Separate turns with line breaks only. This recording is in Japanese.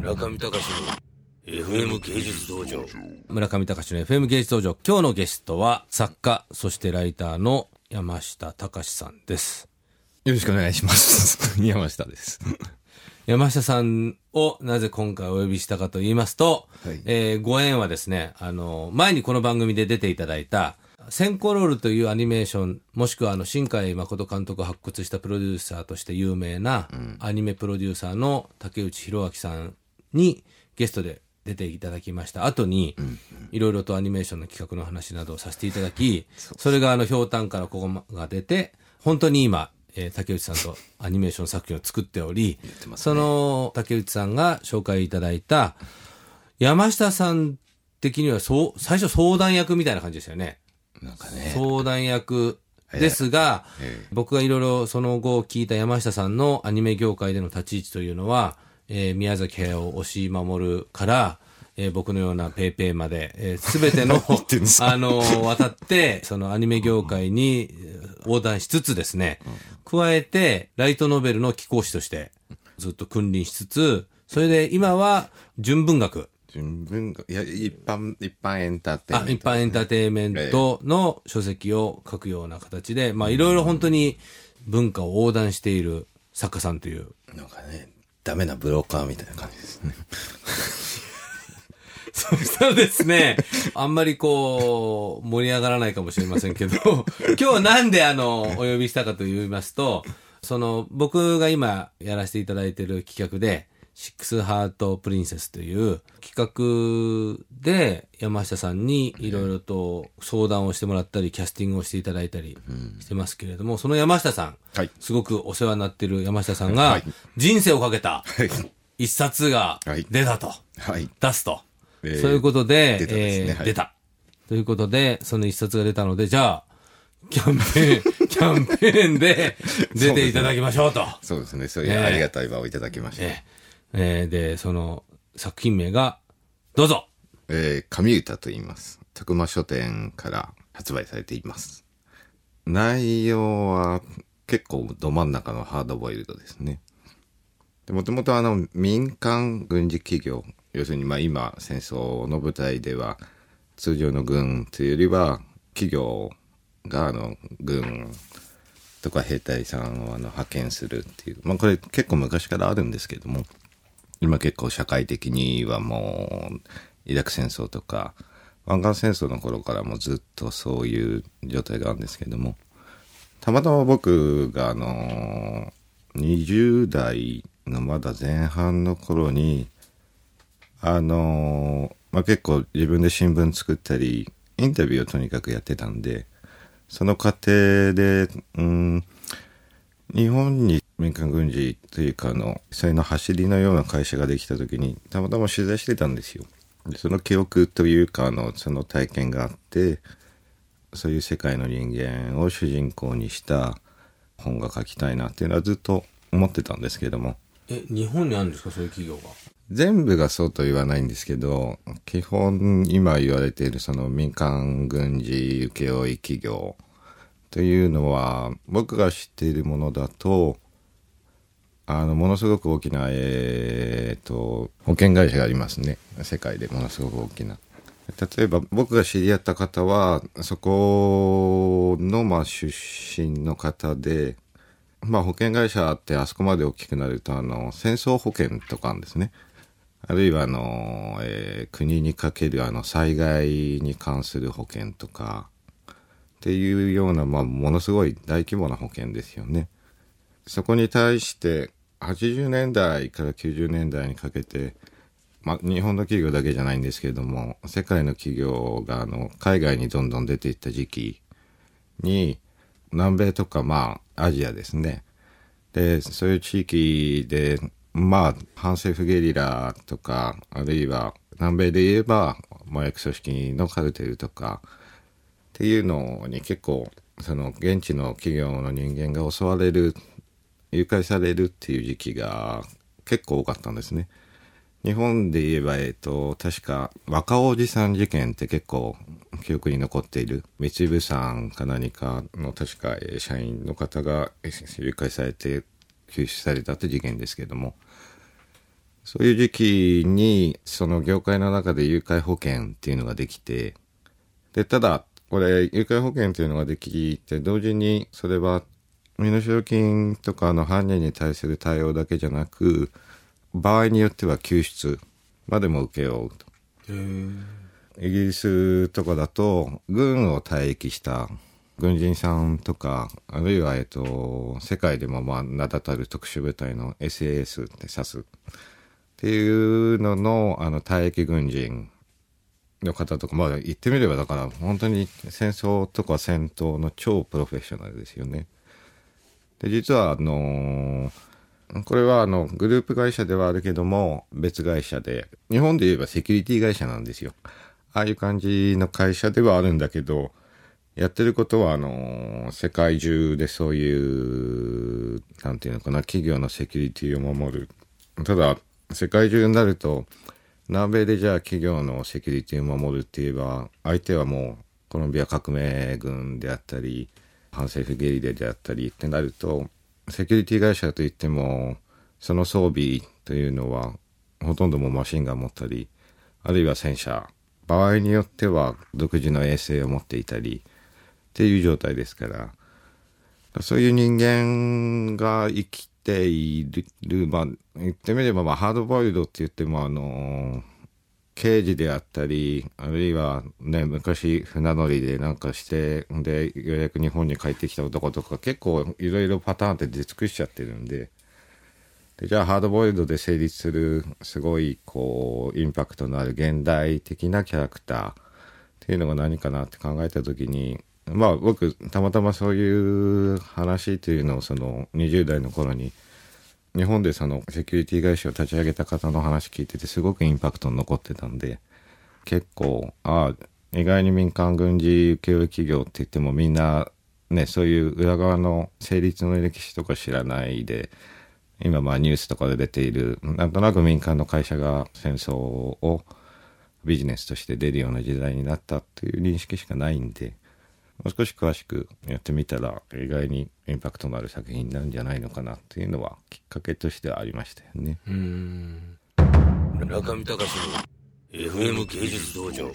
村上隆の FM 芸術道場。村上隆の FM 芸術道場。今日のゲストは作家そしてライターの山下隆さんです。
よろしくお願いします。山下です。
山下さんをなぜ今回お呼びしたかと言いますと、
はい。
えーご縁はですね、あの、前にこの番組で出ていただいた、センコロールというアニメーション、もしくはあの、新海誠監督を発掘したプロデューサーとして有名な、アニメプロデューサーの竹内弘明さんにゲストで出ていただきました。後に、いろいろとアニメーションの企画の話などをさせていただき、それがあの、ひょうたんからここが出て、本当に今、えー竹内さんとアニメーション作品を作っており、
ね。
その竹内さんが紹介いただいた、山下さん的にはそう、最初相談役みたいな感じですよね。
なんかね。
相談役ですが、
ええ。
僕がいろいろその後聞いた山下さんのアニメ業界での立ち位置というのは、えー宮崎駿を押し守るから、えー僕のようなペーペーまで、す、べ、ての、あのー渡って、そのアニメ業界にえー横断しつつですね、加えて、ライトノベルの貴公子として、ずっと君臨しつつ、それで今は純文学、
純文学？いや一般一般エンターテイメント。
一般エンターテインメントの書籍を書くような形で、まあいろいろ本当に文化を横断している作家さんという。
なんかねダメなブローカーみたいな感じですね。
そしたらですね、あんまりこう、盛り上がらないかもしれませんけど、今日なんであの、お呼びしたかと言いますと、その、僕が今やらせていただいている企画で、シックスハートプリンセスという企画で山下さんにいろいろと相談をしてもらったり、キャスティングをしていただいたりしてますけれども、その山下さん、
はい。
すごくお世話になっている山下さんが
はい、
人生をかけた
はい。
一冊が
はい。
出たと。
はい。
出すと。
えー
そういうことで、
出たですね。
えー
はい。
出た。ということで、その一冊が出たので、じゃあ、キャンペーン、キャンペーンで出ていただきましょうと。
そうですね。そういう
ええ
ありがたい場をいただきました、
えーえーで、その作品名が、どうぞ
えー、神歌と言います。徳間書店から発売されています。内容は結構ど真ん中のハードボイルドですね。もともとあの民間軍事企業、要するにまあ今戦争の舞台では通常の軍というよりは企業があの軍とか兵隊さんをあの派遣するっていう。まあこれ結構昔からあるんですけども、今結構社会的にはもうイラク戦争とか湾岸戦争の頃からもずっとそういう状態があるんですけどもたまたま僕があの20代のまだ前半の頃にあのまあ、結構自分で新聞作ったりインタビューをとにかくやってたんでその過程でうん日本に民間軍事というかあのそれの走りのような会社ができた時にたまたま取材してたんですよでその記憶というかあのその体験があってそういう世界の人間を主人公にした本が書きたいなっていうのはずっと思ってたんですけども
え、日本にあるんですかそういう企業が？
全部がそうと言わないんですけど基本今言われているその民間軍事請負企業というのは僕が知っているものだとあのものすごく大きな、えー、と保険会社がありますね。世界でものすごく大きな。例えば僕が知り合った方はそこの、まあ、出身の方でまあ保険会社ってあそこまで大きくなるとあの戦争保険とかあるんですね。あるいはあの、えー国にかけるあの災害に関する保険とかっていうような、まあ、ものすごい大規模な保険ですよね。そこに対して80年代から90年代にかけて、ま、日本の企業だけじゃないんですけれども世界の企業があの海外にどんどん出ていった時期に南米とかまあアジアですね。でそういう地域でまあ反政府ゲリラとかあるいは南米で言えば麻薬組織のカルテルとかっていうのに結構その現地の企業の人間が襲われる誘拐されるっていう時期が結構多かったんですね。日本で言えば、えっと、確か若おじさん事件って結構記憶に残っている三井物産か何かの確か社員の方が誘拐されて救出されたって事件ですけどもそういう時期に、その業界の中で誘拐保険っていうのができて、で、ただ、これ、誘拐保険っていうのができて、同時に、それは、身代金とかの犯人に対する対応だけじゃなく、場合によっては救出までも請け負うと。イギリスとかだと、軍を退役した軍人さんとか、あるいは、えっと、世界でもまあ名だたる特殊部隊の SAS って指すっていうのの、あの、退役軍人の方とか、まあ言ってみればだから本当に戦争とか戦闘の超プロフェッショナルですよね。で、実はあのこれはあの、グループ会社ではあるけども、別会社で、日本で言えばセキュリティ会社なんですよ。ああいう感じの会社ではあるんだけど、やってることは、あの、世界中でそういう、なんていうのかな、企業のセキュリティを守る。ただ、世界中になると、南米でじゃあ企業のセキュリティを守るって言えば、相手はもうコロンビア革命軍であったり、反政府ゲリラであったりってなると、セキュリティ会社といっても、その装備というのは、ほとんどもマシンガン持ったり、あるいは戦車、場合によっては独自の衛星を持っていたり、っていう状態ですから、そういう人間が生きている、まあ、言ってみれば、まあ、ハードボイルドって言っても、あの、刑事であったり、あるいはね、昔船乗りでなんかして、で、ようやく日本に帰ってきた男とか結構いろいろパターンって出尽くしちゃってるんで、でじゃあハードボイルドで成立するすごいこうインパクトのある現代的なキャラクターっていうのが何かなって考えた時にまあ僕たまたまそういう話っていうのをその20代の頃に日本でそのセキュリティ会社を立ち上げた方の話聞いててすごくインパクトに残ってたんで結構ああ意外に民間軍事請負企業って言ってもみんなねそういう裏側の成立の歴史とか知らないで今まあニュースとかで出ているなんとなく民間の会社が戦争をビジネスとして出るような時代になったっていう認識しかないんでもう少し詳しくやってみたら意外にインパクトのある作品になるんじゃないのかなっていうのはかけとしてはありましたよね。
うん。中見隆の FM 芸術道場。